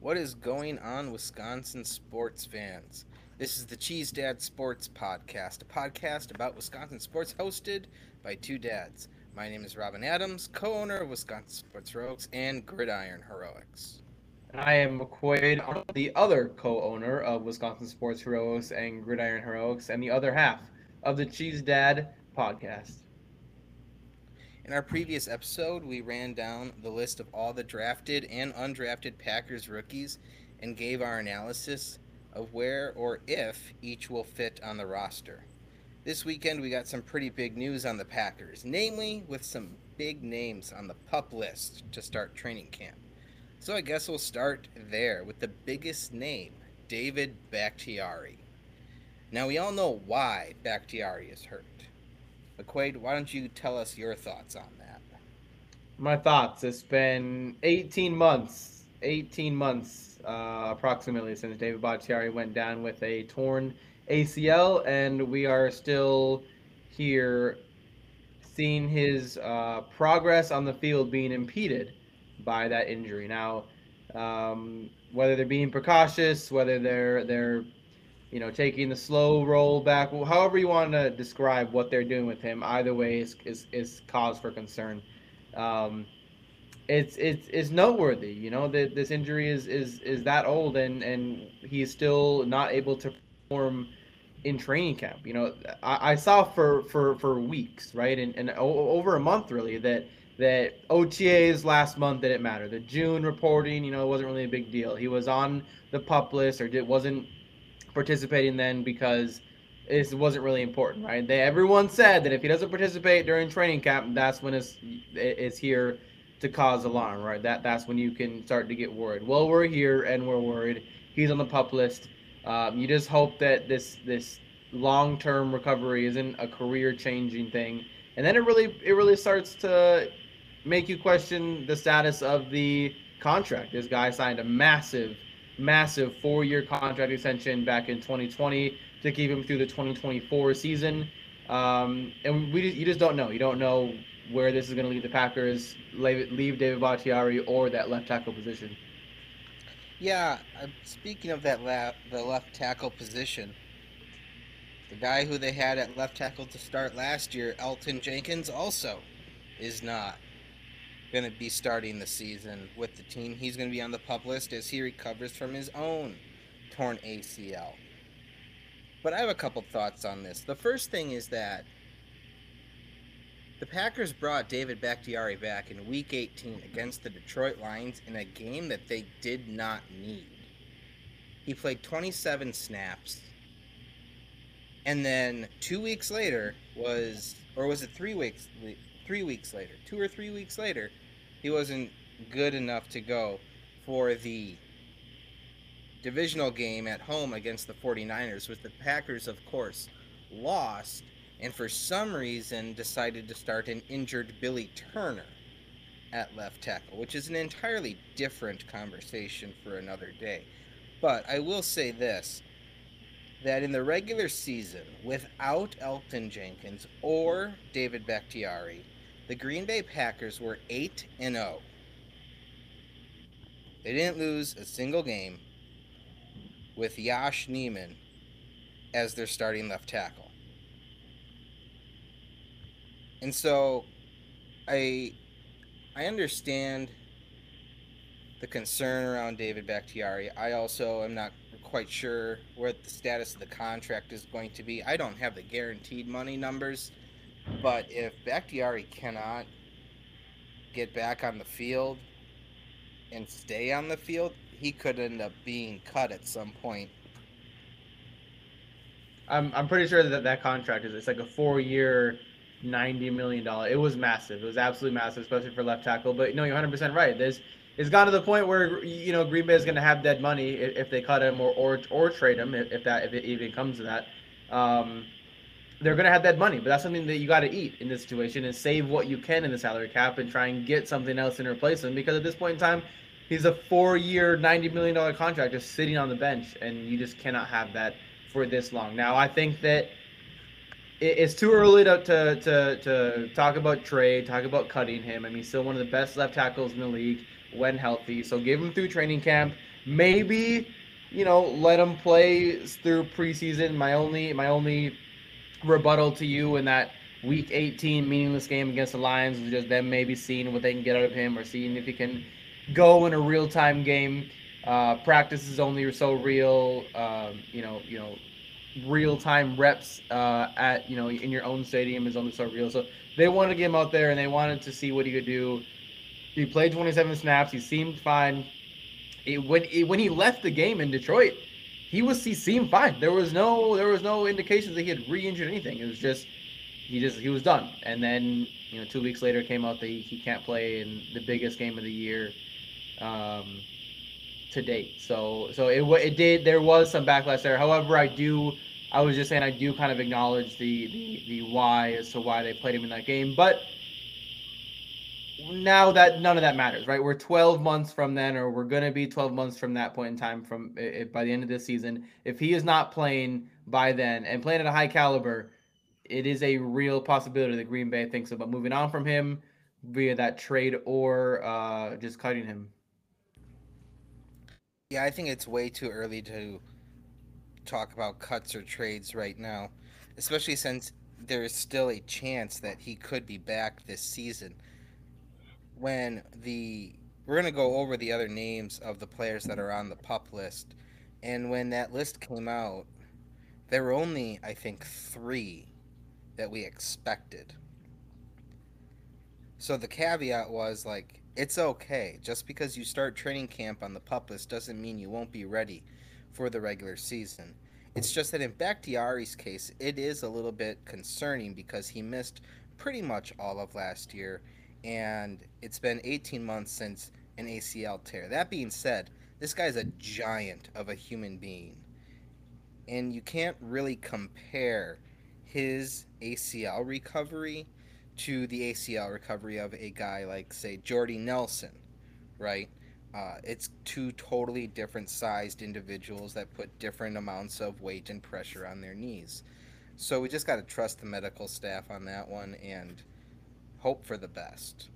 What is going on, Wisconsin sports fans? This is the Cheese Dad Sports Podcast, a podcast about Wisconsin sports hosted by two dads. My name is Robin Adams, co owner of Wisconsin Sports Heroics and Gridiron Heroics. I am McQuade, the other co owner of Wisconsin Sports Heroics and Gridiron Heroics, and the other half of the Cheese Dad podcast. In our previous episode, we ran down the list of all the drafted and undrafted Packers rookies and gave our analysis of where or if each will fit on the roster. This weekend, we got some pretty big news on the Packers, namely with some big names on the pup list to start training camp. So I guess we'll start there with the biggest name, David Bakhtiari. Now, we all know why Bakhtiari is hurt. McQuade, why don't you tell us your thoughts on that? My thoughts. It's been 18 months, 18 months uh, approximately since David Bakhtiari went down with a torn ACL, and we are still here seeing his uh, progress on the field being impeded by that injury. Now, um, whether they're being precautious, whether they're they're you know, taking the slow roll back, however you want to describe what they're doing with him, either way is is, is cause for concern. Um, it's it's it's noteworthy, you know, that this injury is is is that old and and he's still not able to perform in training camp. You know, I, I saw for for for weeks, right, and and over a month really that that OTAs last month didn't matter. The June reporting, you know, it wasn't really a big deal. He was on the pup list or it wasn't participating then because it wasn't really important, right? They everyone said that if he doesn't participate during training camp, that's when it's it's here to cause alarm, right? That that's when you can start to get worried. Well, we're here and we're worried. He's on the pup list. Um, you just hope that this this long term recovery isn't a career changing thing, and then it really it really starts to make you question the status of the contract. This guy signed a massive massive four year contract extension back in 2020 to keep him through the 2024 season. Um, and we you just don't know. You don't know where this is going to lead the Packers, leave David Bakhtiari or that left tackle position. Yeah, speaking of that la- the left tackle position, the guy who they had at left tackle to start last year, Elgton Jenkins, also is not going to be starting the season with the team. He's going to be on the pup list as he recovers from his own torn ACL. But I have a couple thoughts on this. The first thing is that the Packers brought David Bakhtiari back in Week 18 against the Detroit Lions in a game that they did not need. He played 27 snaps. And then two weeks later was, or was it three weeks? Three weeks later, two or three weeks later, he wasn't good enough to go for the divisional game at home against the 49ers, which the Packers, of course, lost, and for some reason decided to start an injured Billy Turner at left tackle, which is an entirely different conversation for another day. But I will say this that in the regular season, without Elgton Jenkins or David Bakhtiari, the Green Bay Packers were 8 and 0. They didn't lose a single game with Yosh Nijman as their starting left tackle. And so I I understand the concern around David Bakhtiari. I also am not quite sure what the status of the contract is going to be. I don't have the guaranteed money numbers but if Bakhtiari cannot get back on the field and stay on the field, he could end up being cut at some point. I'm, I'm pretty sure that that contract is it's like a four year, ninety million dollar. It was massive. It was absolutely massive, especially for left tackle. But no, you're 100 percent right. There's it's gone to the point where you know Green Bay is going to have dead money if, they cut him or or, or trade him if, if that if it even comes to that. Um, they're going to have that money, but that's something that you got to eat in this situation and save what you can in the salary cap and try and get something else and replace him because at this point in time, he's a four-year, ninety million dollar contract just sitting on the bench, and you just cannot have that for this long. Now, I think that it's too early to, to, to, to talk about trade, talk about cutting him. I mean, he's still one of the best left tackles in the league when healthy. So give him through training camp maybe you know let him play through preseason. My only my only rebuttal to you in that week 18 meaningless game against the Lions was just them maybe seeing what they can get out of him or seeing if he can go in a real time game. Uh, practice is only so real. Um, you know, you know, real time reps uh, at you know in your own stadium is only so real. So they wanted to get him out there and they wanted to see what he could do. He played 27 snaps. He seemed fine. It, when it, when he left the game in Detroit, he was he seemed fine. There was no there was no indications that he had re-injured anything. It was just he just he was done. And then you know two weeks later came out that he, he can't play in the biggest game of the year. Um, to date. So so it it did there was some backlash there. However, I do I was just saying I do kind of acknowledge the the the why as to why they played him in that game, but now that none of that matters, right? We're 12 months from then, or we're going to be 12 months from that point in time. From by the end of this season, if he is not playing by then and playing at a high caliber, it is a real possibility that Green Bay thinks about moving on from him via that trade or uh, just cutting him. Yeah, I think it's way too early to talk about cuts or trades right now, especially since there is still a chance that he could be back this season. When the we're to go over the other names of the players that are on the pup list, and when that list came out, there were only I think 3 that we expected. So the caveat was like it's okay. Just because you start training camp on the pup list doesn't mean you won't be ready for the regular season. It's just that in Bakhtiari's case, it is a little bit concerning because he missed pretty much all of last year, and it's been 18 months since an ACL tear. That being said, this guy's a giant of a human being, and you can't really compare his ACL recovery to the ACL recovery of a guy like, say, Jordy Nelson, right? Uh, it's two totally different sized individuals that put different amounts of weight and pressure on their knees. So we just got to trust the medical staff on that one and hope for the best.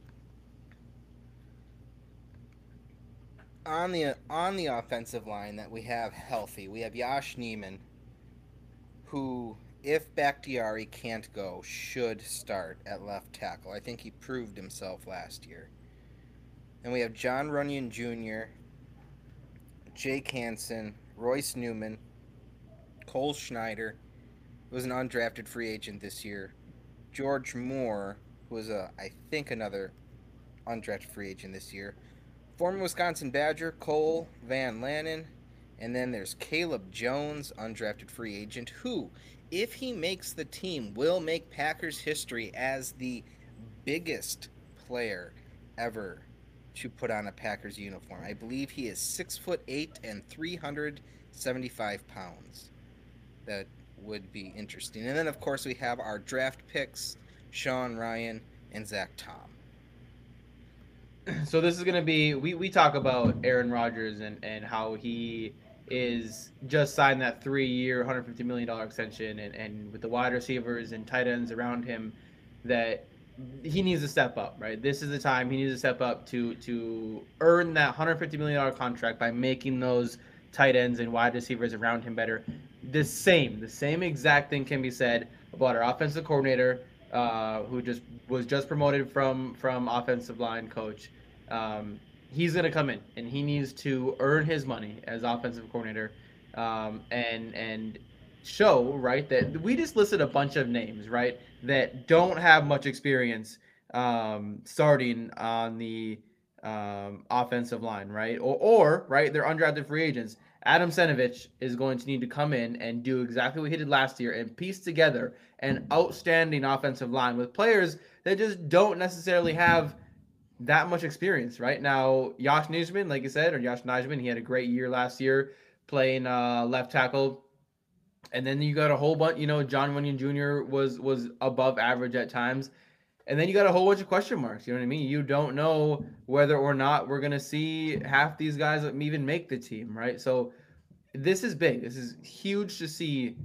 On the on the offensive line that we have healthy, we have Yosh Nijman, who if Bakhtiari can't go, should start at left tackle. I think he proved himself last year. And we have John Runyan Jr., Jake Hanson, Royce Newman, Cole Schneider, who was an undrafted free agent this year, George Moore, was a I think another undrafted free agent this year, former Wisconsin Badger Cole Van Lanen, and then there's Caleb Jones, undrafted free agent, who if he makes the team, will make Packers history as the biggest player ever to put on a Packers uniform. I believe he is six foot eight and three hundred seventy-five pounds. That would be interesting. And then, of course, we have our draft picks: Sean Rhyan, and Zach Tom. So this is gonna be we, we talk about Aaron Rodgers and, and how he is just signed that three year, $150 million extension, and, and with the wide receivers and tight ends around him, that he needs to step up, right? This is the time he needs to step up to to earn that $150 million contract by making those tight ends and wide receivers around him better. The same, the same exact thing can be said about our offensive coordinator, uh, who just was just promoted from from offensive line coach. Um, he's going to come in and he needs to earn his money as offensive coordinator um, and and show right that we just listed a bunch of names right that don't have much experience um, starting on the um, offensive line right or, or right they're undrafted free agents adam stenavich is going to need to come in and do exactly what he did last year and piece together an outstanding offensive line with players that just don't necessarily have that much experience, right? Now, Josh Nijman, like you said, or Josh Nijman, he had a great year last year playing uh, left tackle. And then you got a whole bunch, you know, John Runyan Jr. was was above average at times. And then you got a whole bunch of question marks. You know what I mean? You don't know whether or not we're gonna see half these guys even make the team, right? So this is big. This is huge to see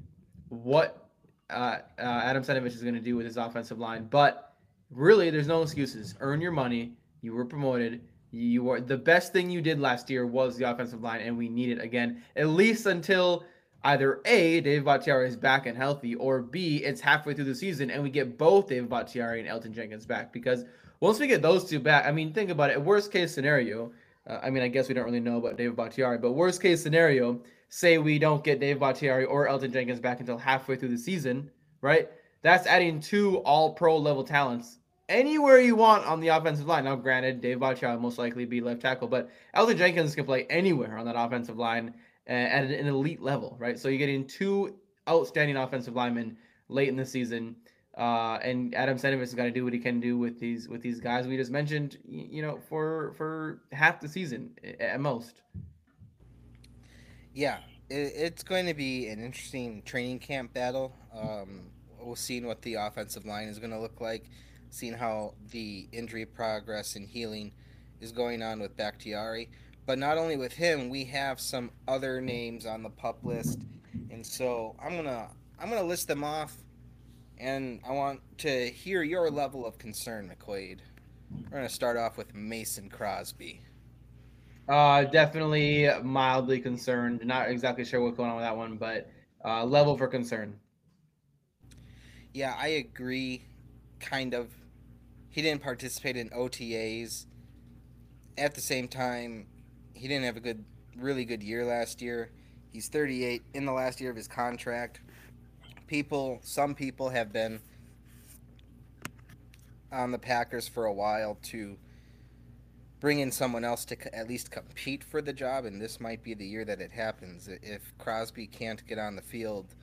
what uh, uh, Adam Stenavich is gonna do with his offensive line. But really, there's no excuses. Earn your money you were promoted. You were the best thing you did last year was the offensive line, and we need it again, at least until either A, David Bakhtiari is back and healthy, or B, it's halfway through the season and we get both David Bakhtiari and Elgton Jenkins back. Because once we get those two back, I mean, think about it. Worst case scenario, uh, I mean, I guess we don't really know about David Bakhtiari, but worst case scenario, say we don't get David Bakhtiari or Elgton Jenkins back until halfway through the season, right? That's adding two all pro level talents anywhere you want on the offensive line. Now, granted, Dave Bakhtiari will most likely be left tackle, but Elgton Jenkins can play anywhere on that offensive line at an elite level, right? So you're getting two outstanding offensive linemen late in the season. Uh, and Adam Stenavich has got to do what he can do with these with these guys we just mentioned, you know, for for half the season at most. Yeah, it's going to be an interesting training camp battle. Um, we'll see what the offensive line is going to look like, seeing how the injury progress and healing is going on with Bakhtiari. But not only with him, we have some other names on the pup list, and so I'm gonna I'm gonna list them off, and I want to hear your level of concern, McQuade. We're gonna start off with Mason Crosby. Uh, definitely mildly concerned. Not exactly sure what's going on with that one, but uh, level for concern. Yeah, I agree. Kind of. He didn't participate in OTAs. At the same time, he didn't have a good, really good year last year. He's 38 in the last year of his contract. People, some people have been on the Packers for a while to bring in someone else to at least compete for the job, and this might be the year that it happens. If Crosby can't get on the field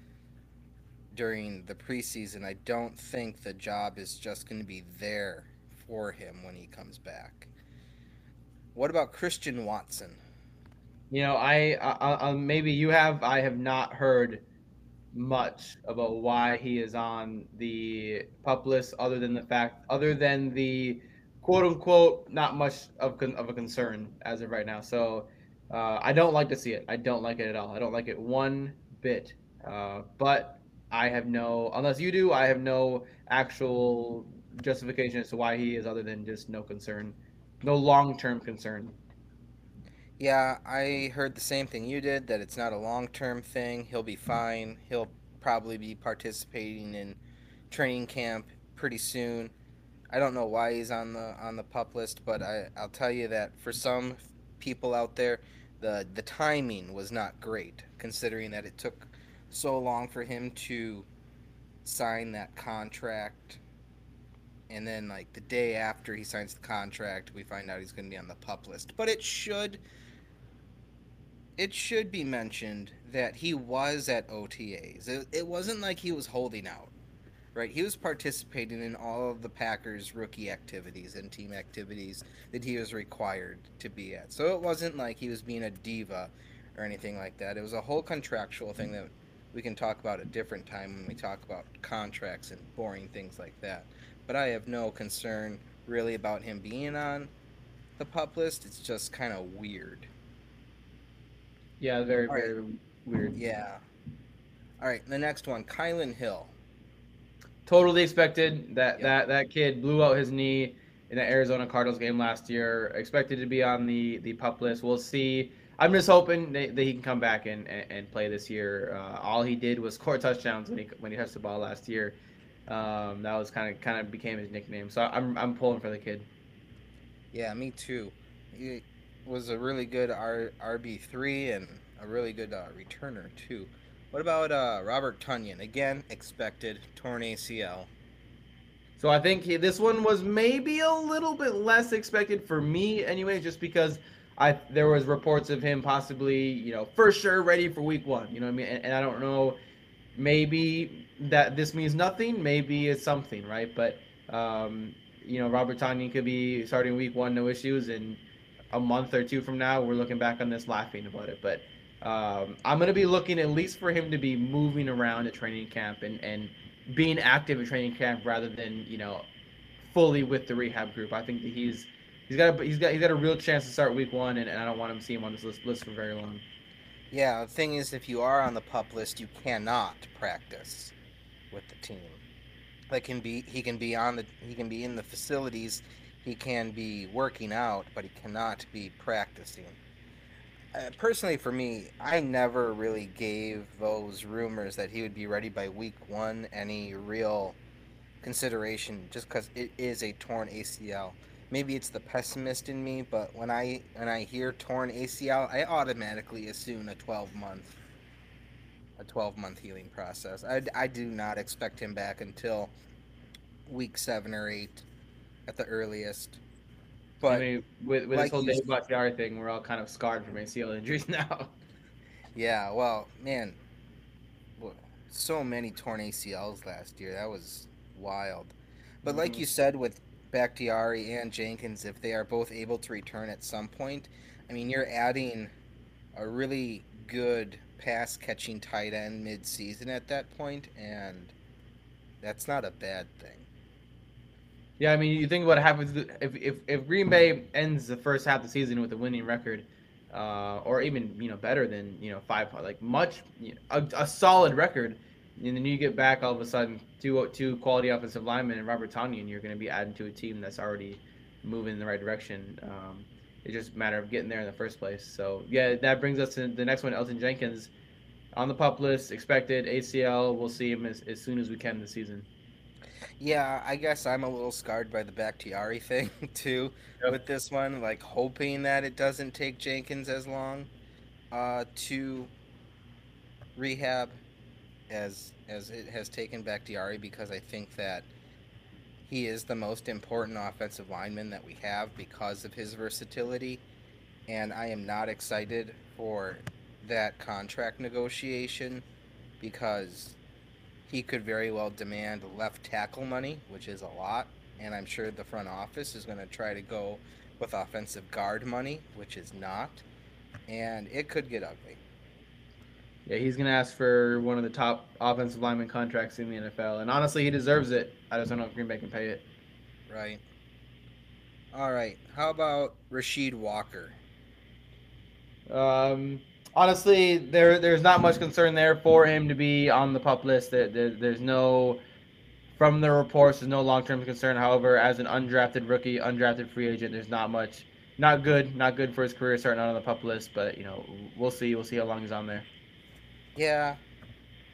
during the preseason, I don't think the job is just going to be there for him when he comes back. What about Christian Watson? You know, I, I, I, maybe you have. I have not heard much about why he is on the pup list, other than the fact, other than the quote unquote, not much of of a concern as of right now. So uh, I don't like to see it. I don't like it at all. I don't like it one bit. Uh, but I have no, unless you do, I have no actual justification as to why he is, other than just no concern no long term concern. Yeah, I heard the same thing you did that it's not a long term thing. He'll be fine. He'll probably be participating in training camp pretty soon. I don't know why he's on the on the pup list, but I, I'll tell you that for some people out there, the the timing was not great, considering that it took so long for him to sign that contract and then like the day after he signs the contract, we find out he's going to be on the pup list. But it should it should be mentioned that he was at OTAs. It, it wasn't like he was holding out, right? He was participating in all of the Packers rookie activities and team activities that he was required to be at. So it wasn't like he was being a diva or anything like that. It was a whole contractual thing that we can talk about a different time when we talk about contracts and boring things like that but I have no concern really about him being on the pup list. It's just kind of weird. Yeah, very, right. very weird. Yeah. All right, the next one, Kylin Hill. Totally expected that yep. that that kid blew out his knee in the Arizona Cardinals game last year. Expected to be on the the pup list. We'll see. I'm just hoping that, that he can come back and, and, and play this year. Uh, all he did was score touchdowns when he when he touched the ball last year. Um, that was kind of kind of became his nickname. So I'm I'm pulling for the kid. Yeah, me too. He was a really good R RB three and a really good uh, returner too. What about uh, Robert Tonyan? Again, expected torn ACL. So I think he, this one was maybe a little bit less expected for me, anyway, just because I there was reports of him possibly, you know, for sure ready for week one. You know what I mean? And, and I don't know, maybe that this means nothing, maybe it's something, right? But um, you know, Robert Tonyan could be starting week one, no issues, and a month or two from now, we're looking back on this laughing about it. But um, I'm gonna be looking at least for him to be moving around at training camp and and being active at training camp rather than you know fully with the rehab group. I think that he's he's got a, he's got he's got a real chance to start week one, and, and I don't want him to see him on this list, list for very long. Yeah, the thing is, if you are on the pup list, you cannot practice with the team. Like can be he can be on the he can be in the facilities. he can be working out, but he cannot be practicing. Uh, personally, for me, I never really gave those rumors that he would be ready by week one any real consideration, just because it is a torn ACL. Maybe it's the pessimist in me, but when I when I hear torn ACL, I automatically assume a 12 month a 12 month healing process. I, I do not expect him back until week seven or eight at the earliest. But I mean, with, with like this whole Dave Bakhtiari thing, we're all kind of scarred from ACL injuries now. Yeah, well, man, so many torn ACLs last year. That was wild. But mm-hmm. like you said, with Bakhtiari and Jenkins, if they are both able to return at some point, I mean, you're adding a really good pass catching tight end mid season at that point, and that's not a bad thing. Yeah, I mean, you think what happens if, if, if Green Bay ends the first half of the season with a winning record, uh, or even you know better than you know five like much you know, a, a, solid record, and then you get back all of a sudden two two quality offensive linemen and Robert Tonyan, and you're going to be adding to a team that's already moving in the right direction. Um, it's just a matter of getting there in the first place. So yeah, that brings us to the next one, Elgton Jenkins, on the pup list, expected ACL. We'll see him as, as soon as we can this season. Yeah, I guess I'm a little scarred by the Bakhtiari thing too yep. with this one. Like hoping that it doesn't take Jenkins as long uh, to rehab as as it has taken Bakhtiari because I think that he is the most important offensive lineman that we have because of his versatility, and I am not excited for that contract negotiation because he could very well demand left tackle money, which is a lot, and I'm sure the front office is going to try to go with offensive guard money, which is not, and it could get ugly. Yeah, he's going to ask for one of the top offensive lineman contracts in the NFL, and honestly, he deserves it. I just don't know if Green Bay can pay it. Right. All right. How about Rasheed Walker? Um, honestly, there there's not much concern there for him to be on the pup list. There, there, there's no, from the reports, there's no long-term concern. However, as an undrafted rookie, undrafted free agent, there's not much, not good, not good for his career starting out on the pup list. But you know, we'll see. We'll see how long he's on there. Yeah,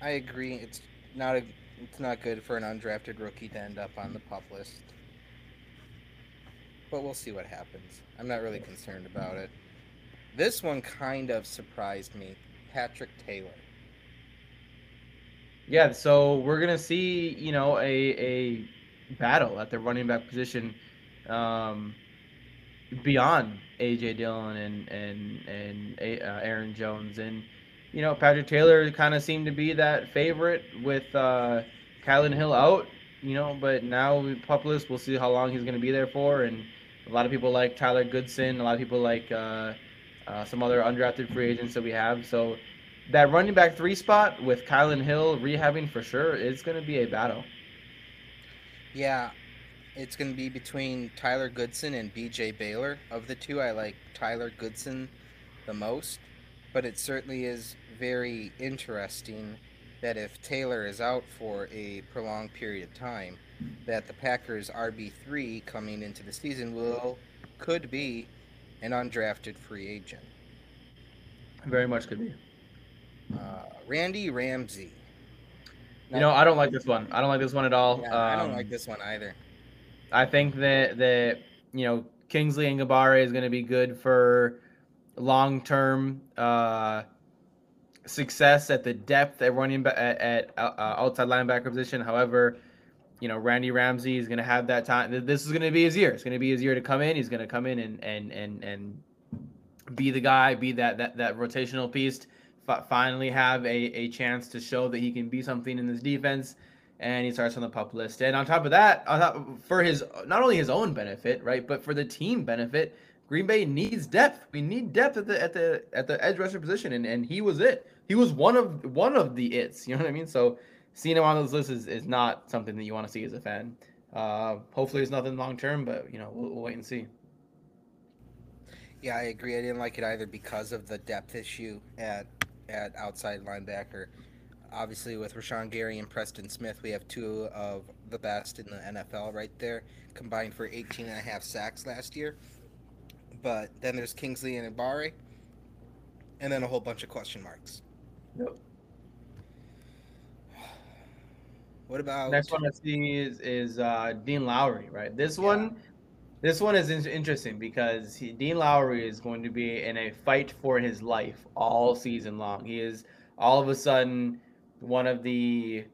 I agree. It's not a, it's not good for an undrafted rookie to end up on the pup list. But we'll see what happens. I'm not really concerned about it. This one kind of surprised me. Patrick Taylor. Yeah, so we're gonna see, you know, a a battle at the running back position, um, beyond AJ Dillon and and and uh, Aaron Jones, and you know, Patrick Taylor kind of seemed to be that favorite with uh, Kylin Hill out, you know, but now pup list, we'll see how long he's gonna be there for, and a lot of people like Tyler Goodson, a lot of people like. Uh, uh, some other undrafted free agents that we have. So that running back three spot with Kylin Hill rehabbing for sure is going to be a battle. Yeah, it's going to be between Tyler Goodson and BJ Baylor. Of the two, I like Tyler Goodson the most, but it certainly is very interesting that if Taylor is out for a prolonged period of time, that the Packers RB3 coming into the season will could be an undrafted free agent. Very much could be. Uh, Randy Ramsey. Now, you know, I don't like this one. I don't like this one at all. Yeah, um, I don't like um, this one either. I think that that you know Kingsley Enagbare is going to be good for long term uh, success at the depth at running back at, at uh, outside linebacker position. However, you know, Randy Ramsey is going to have that time. This is going to be his year. It's going to be his year to come in. He's going to come in and and and and be the guy, be that that that rotational piece. Finally, have a a chance to show that he can be something in this defense. And he starts on the pup list. And on top of that, top, for his not only his own benefit, right, but for the team benefit, Green Bay needs depth. We need depth at the at the at the edge rusher position, and, and he was it. He was one of one of the its. You know what I mean? So seeing him on those lists is, is not something that you want to see as a fan. Uh, hopefully, it's nothing long term, but you know, we'll, we'll, wait and see. Yeah, I agree. I didn't like it either because of the depth issue at at outside linebacker. obviously, with Rashan Gary and Preston Smith, we have two of the best in the NFL right there, combined for 18 and a half sacks last year. But then there's Kingsley Enagbare, and then a whole bunch of question marks. Yep. What about Next one I see is is uh, Dean Lowry, right? This one, this one is in- interesting because he, Dean Lowry is going to be in a fight for his life all season long. He is all of a sudden one of the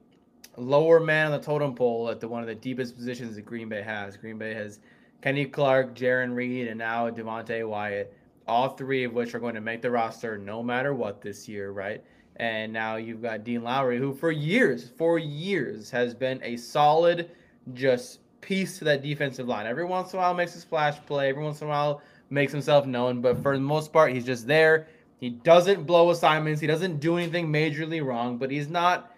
lower man on the totem pole at the one of the deepest positions that Green Bay has. Green Bay has Kenny Clark, Jarran Reed, and now Devonte Wyatt, all three of which are going to make the roster no matter what this year, right? And now you've got Dean Lowry, who for years, for years, has been a solid, just piece to that defensive line. Every once in a while makes a splash play. Every once in a while makes himself known. But for the most part, he's just there. He doesn't blow assignments. He doesn't do anything majorly wrong. But he's not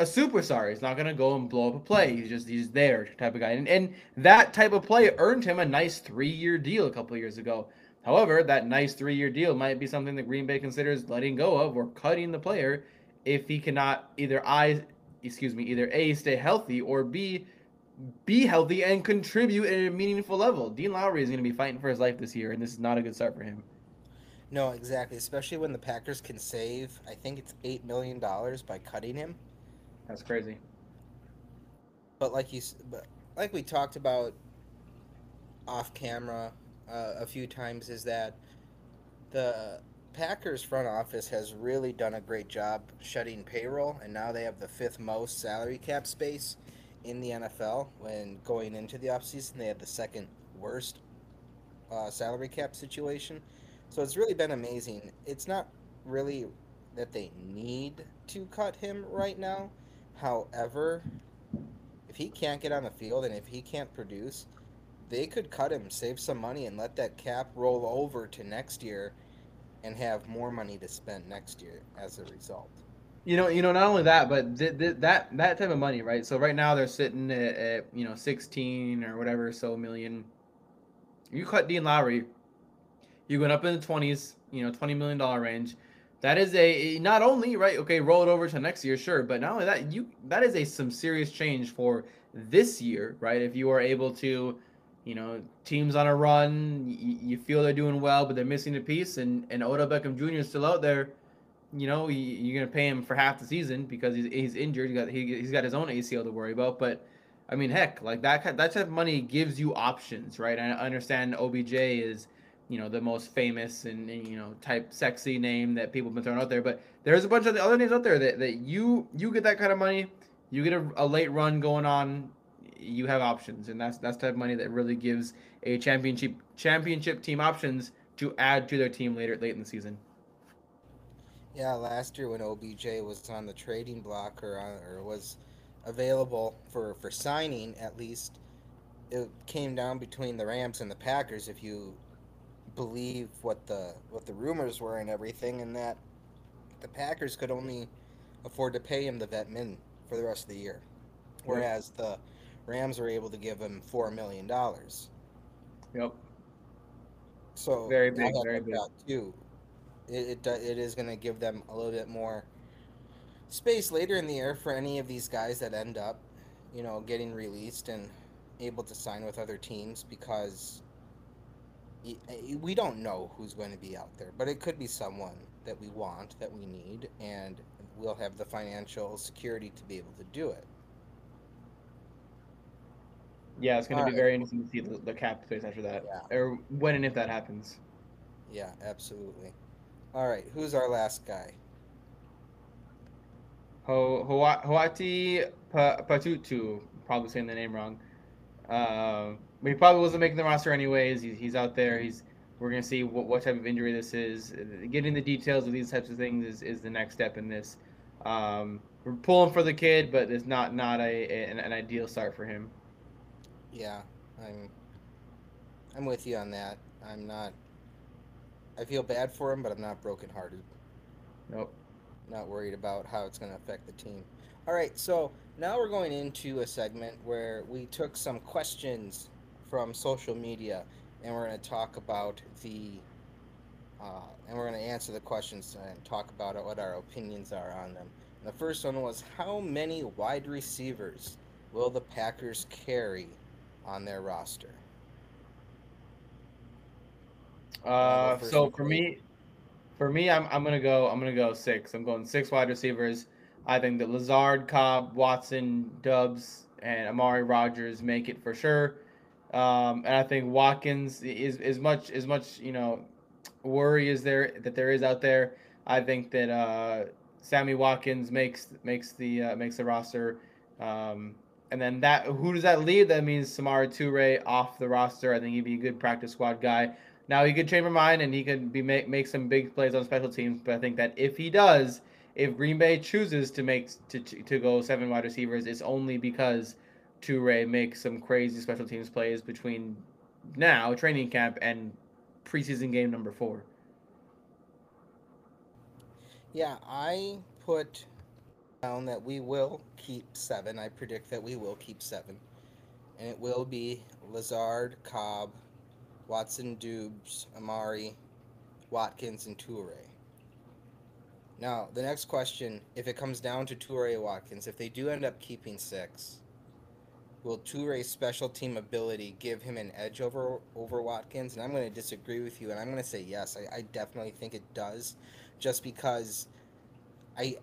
a superstar. He's not gonna go and blow up a play. He's just he's there type of guy. And and that type of play earned him a nice three year deal a couple years ago. However, that nice three year deal might be something that Green Bay considers letting go of or cutting the player if he cannot either I excuse me, either A stay healthy or B be healthy and contribute at a meaningful level. Dean Lowry is to be fighting for his life this year, and this is not a good start for him. No, exactly. Especially when the Packers can save, I think it's eight million dollars by cutting him. That's crazy. But like you, but like we talked about off camera uh, a few times, is that the Packers front office has really done a great job shutting payroll, and now they have the fifth most salary cap space in the NFL. When going into the offseason, they had the second worst uh, salary cap situation. So it's really been amazing. It's not really that they need to cut him right now. However, if he can't get on the field and if he can't produce, they could cut him, save some money, and let that cap roll over to next year and have more money to spend next year as a result. You know, you know, not only that, but th- th- that that type of money, right? So right now they're sitting at, at you know sixteen or whatever so million. You cut Dean Lowry, you going up in the twenties, you know, twenty million dollar range. That is a not only right. Okay, roll it over to next year, sure, but not only that, you that is a some serious change for this year, right? If you are able to, you know, teams on a run, you, you feel they're doing well, but they're missing a piece, and and Odell Beckham Jr. is still out there you know, you- you're gonna pay him for half the season because he's, he's injured. He got he, he's got his own ACL to worry about. But I mean, heck, like that that type of money gives you options, right? I understand OBJ is you know the most famous and, and, you know type sexy name that people have been throwing out there, but there's a bunch of the other names out there that, that you you get that kind of money, you get a, a late run going on, you have options, and that's that's type of money that really gives a championship championship team options to add to their team later late in the season. Yeah, last year when OBJ was on the trading block or on, or was available for for signing, at least it came down between the Rams and the Packers. If you believe what the what the rumors were and everything, and that the Packers could only afford to pay him the vet min for the rest of the year, whereas the Rams were able to give him four million dollars. Yep. So Very big, very big. Too, it it, it is going to give them a little bit more space later in the year for any of these guys that end up, you know, getting released and able to sign with other teams because we don't know who's going to be out there, but it could be someone that we want, that we need, and we'll have the financial security to be able to do it. Yeah, it's going to be very interesting to see the, the cap space after that, Yeah. or when and if that happens. Yeah, absolutely. All right, who's our last guy? Ho Hoa- Hoati Patutu, probably saying the name wrong. Uh, he probably wasn't making the roster anyways. He's, he's out there. He's we're gonna see what, what type of injury this is. Getting the details of these types of things is, is the next step in this. Um, we're pulling for the kid, but it's not not a, a an, an ideal start for him. Yeah, I'm I'm with you on that. I'm not I feel bad for him, but I'm not brokenhearted. Nope. Not worried about how it's going to affect the team. All right, so now we're going into a segment where we took some questions from social media and we're going to talk about the uh, and we're going to answer the questions and talk about what our opinions are on them. The first one was how many wide receivers will the Packers carry on their roster? Uh, so for me, for me, I'm I'm gonna go I'm gonna go six. I'm going six wide receivers. I think that Lazard, Cobb, Watson, Doubs, and Amari Rogers make it for sure. Um, and I think Watkins is as much as much you know worry is there that there is out there. I think that uh, Sammy Watkins makes makes the uh, makes the roster. Um, and then that who does that leave? That means Samori Toure off the roster. I think he'd be a good practice squad guy. Now he could change my mind and he could be make, make some big plays on special teams. But I think that if he does, if Green Bay chooses to make to to go seven wide receivers, it's only because Toure make some crazy special teams plays between now training camp and preseason game number four. Yeah, I put down that we will keep seven. I predict that we will keep seven. And it will be Lazard, Cobb, Watson, Doubs, Amari, Watkins, and Toure. Now, the next question if it comes down to Toure Watkins, if they do end up keeping six, will Toure's special team ability give him an edge over over Watkins? And I'm going to disagree with you, and I'm going to say yes. I, I definitely think it does, just because I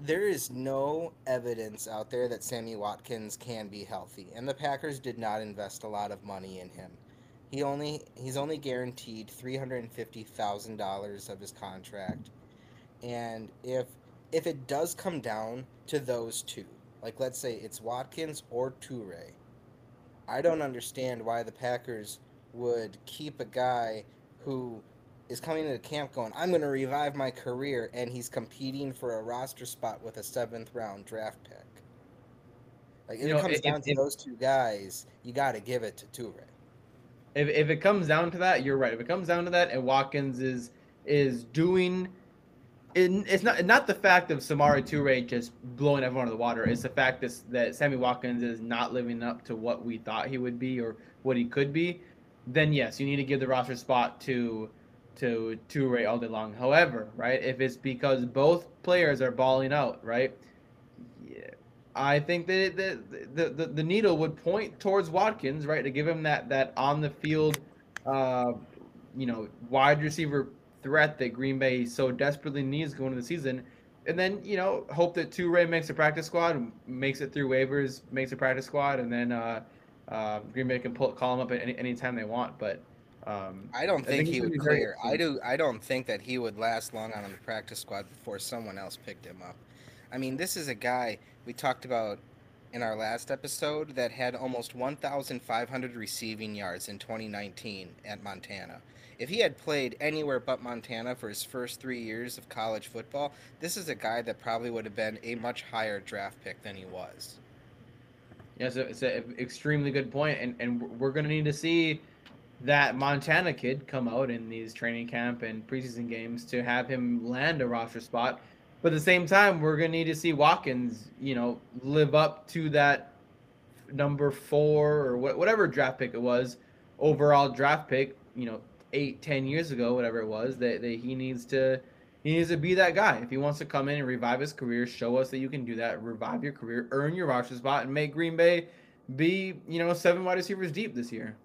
there is no evidence out there that Sammy Watkins can be healthy, and the Packers did not invest a lot of money in him. He only he's only guaranteed three hundred and fifty thousand dollars of his contract, and if if it does come down to those two, like let's say it's Watkins or Toure, I don't understand why the Packers would keep a guy who is coming into camp going, I'm going to revive my career, and he's competing for a roster spot with a seventh round draft pick. Like, if you know, it comes if, down to if, those two guys, you got to give it to Toure. If, if it comes down to that, you're right. If it comes down to that, and Watkins is is doing, it, it's not not the fact of Samori Toure just blowing everyone out of the water. It's the fact that that Sammy Watkins is not living up to what we thought he would be or what he could be. Then yes, you need to give the roster spot to to Toure all day long. However, right, if it's because both players are balling out, right, yeah, I think that the, the, the, the needle would point towards Watkins, right, to give him that, that on the field, uh, you know, wide receiver threat that Green Bay so desperately needs going into the season. And then, you know, hope that Toure makes a practice squad, makes it through waivers, makes a practice squad, and then uh, uh, Green Bay can pull, call him up at any, any time they want. But um, I don't think, I think he would clear. I do. I don't think that he would last long on the practice squad before someone else picked him up. I mean, this is a guy we talked about in our last episode that had almost 1,500 receiving yards in 2019 at Montana. If he had played anywhere but Montana for his first three years of college football, this is a guy that probably would have been a much higher draft pick than he was. Yeah, so it's an extremely good point, and and we're to need to see that Montana kid come out in these training camp and preseason games to have him land a roster spot. But at the same time, we're gonna need to see Watkins, you know, live up to that number four or whatever draft pick it was, overall draft pick, you know, eight, ten years ago, whatever it was, that, that he needs to he needs to be that guy. If he wants to come in and revive his career, show us that you can do that, revive your career, earn your roster spot, and make Green Bay be, you know, seven wide receivers deep this year.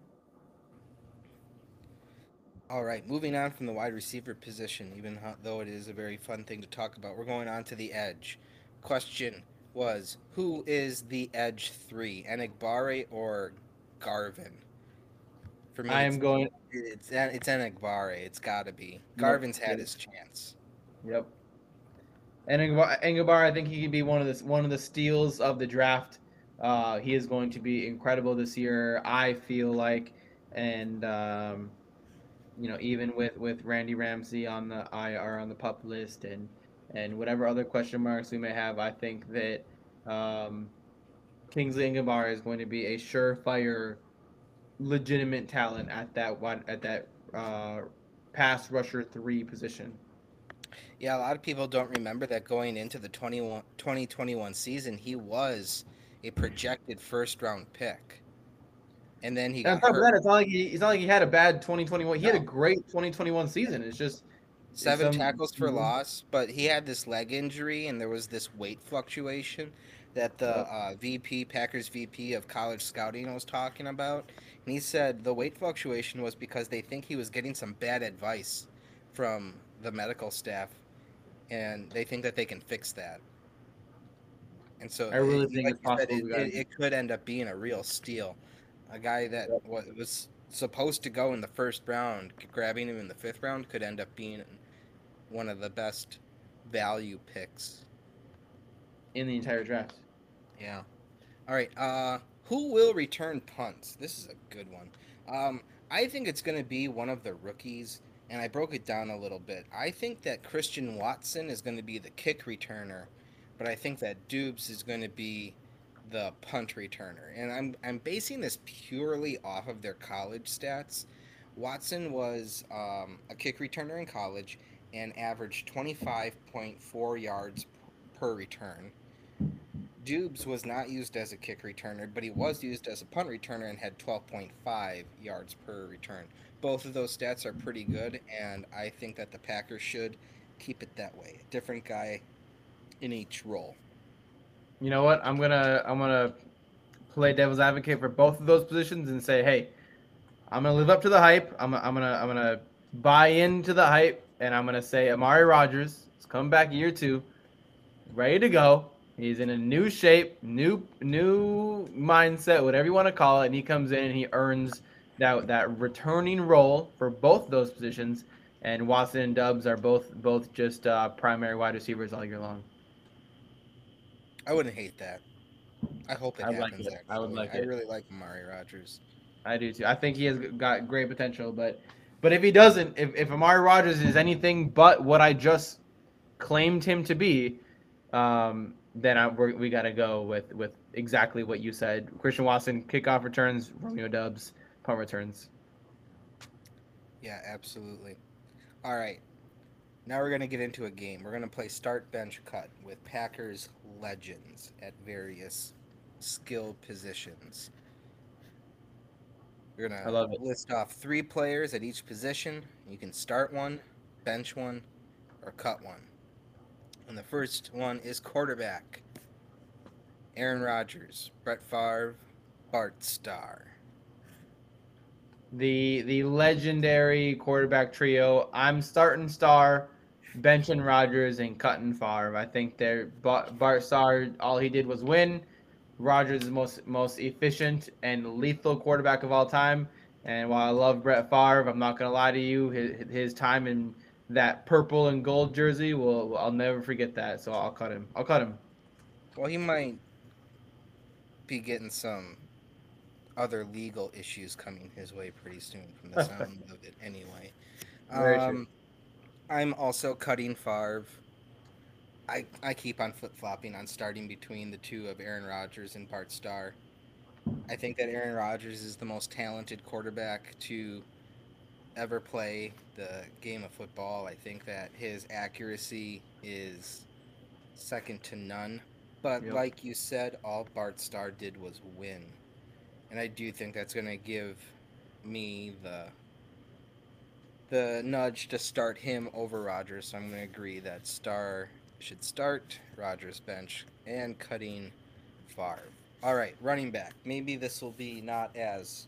All right, moving on from the wide receiver position, even though it is a very fun thing to talk about, we're going on to the edge. Question was who is the edge three, Enagbare or Garvin? For me, I am going. It's it's Enagbare. It's got to be. Garvin's yep. had his chance. Yep. And Enagbare, I think he could be one of the one of the steals of the draft. Uh, he is going to be incredible this year. I feel like, and. Um, you know, even with with Randy Ramsey on the IR on the pup list and and whatever other question marks we may have, I think that um, Kingsley Enagbare is going to be a surefire, legitimate talent at that one at that uh, pass rusher three position. Yeah, a lot of people don't remember that going into the 2021 season, he was a projected first round pick and then he. And top hurt. that, it's not like he, it's not like he had a bad 2021. He no. had a great 2021 season. It's just Seven Some- tackles for Mhm. loss, but he had this leg injury and there was this weight fluctuation that the uh, VP, Packers VP of college scouting was talking about. And he said the weight fluctuation was because they think he was getting some bad advice from the medical staff and they think that they can fix that. And so I really it- think like it's possible it, it, it could end up being a real steal. A guy that wa- was supposed to go in the first round, grabbing him in the fifth round could end up being one of the best value picks. in the entire draft. Yeah. All right. Uh, who will return punts? This is a good one. Um, I think it's going to be one of the rookies, and I broke it down a little bit. I think that Christian Watson is going to be the kick returner, but I think that Doubs is going to be the punt returner, and I'm I'm basing this purely off of their college stats. Watson was um, a kick returner in college and averaged 25.4 yards per return. Doubs was not used as a kick returner, but he was used as a punt returner and had 12.5 yards per return. Both of those stats are pretty good, and I think that the Packers should keep it that way. A different guy in each role. You know what? I'm gonna I'm gonna play devil's advocate for both of those positions and say, hey, I'm gonna live up to the hype. I'm, I'm gonna I'm gonna buy into the hype, and I'm gonna say Amari Rodgers coming back year two, ready to go. He's in a new shape, new new mindset, whatever you want to call it, and he comes in and he earns that that returning role for both those positions. And Watson and Doubs are both both just uh, primary wide receivers all year long. I wouldn't hate that. I hope it like happens. it. I would like I it. really like Amari Rodgers. I do too. I think he has got great potential, but but if he doesn't, if, if Amari Rodgers is anything but what I just claimed him to be, um, then I, we're, we got to go with with exactly what you said. Christian Watson kickoff returns, Romeo Doubs punt returns. Yeah, absolutely. All right. Now we're going to get into a game. We're going to play start bench cut with Packers legends at various skill positions. We're going to list off three players at each position. You can start one, bench one, or cut one. And the first one is quarterback. Aaron Rodgers, Brett Favre, Bart Starr. The the legendary quarterback trio. I'm starting Starr, benching Rodgers, and cutting Favre. I think they're Bart Starr. All he did was win. Rodgers is most most efficient and lethal quarterback of all time. And while I love Brett Favre, I'm not gonna lie to you. His, his time in that purple and gold jersey will I'll never forget that. So I'll cut him. I'll cut him. Well, he might be getting some other legal issues coming his way pretty soon from the sound of it anyway. Um, I'm also cutting Favre. I, I keep on flip flopping on starting between the two of Aaron Rodgers and Bart Starr. I think that Aaron Rodgers is the most talented quarterback to ever play the game of football. I think that his accuracy is second to none. But Yep. like you said, all Bart Starr did was win. And I do think that's going to give me the the nudge to start him over Rodgers. So I'm going to agree that Starr should start, Rodgers bench, and cutting Favre. All right, running back. Maybe this will be not as.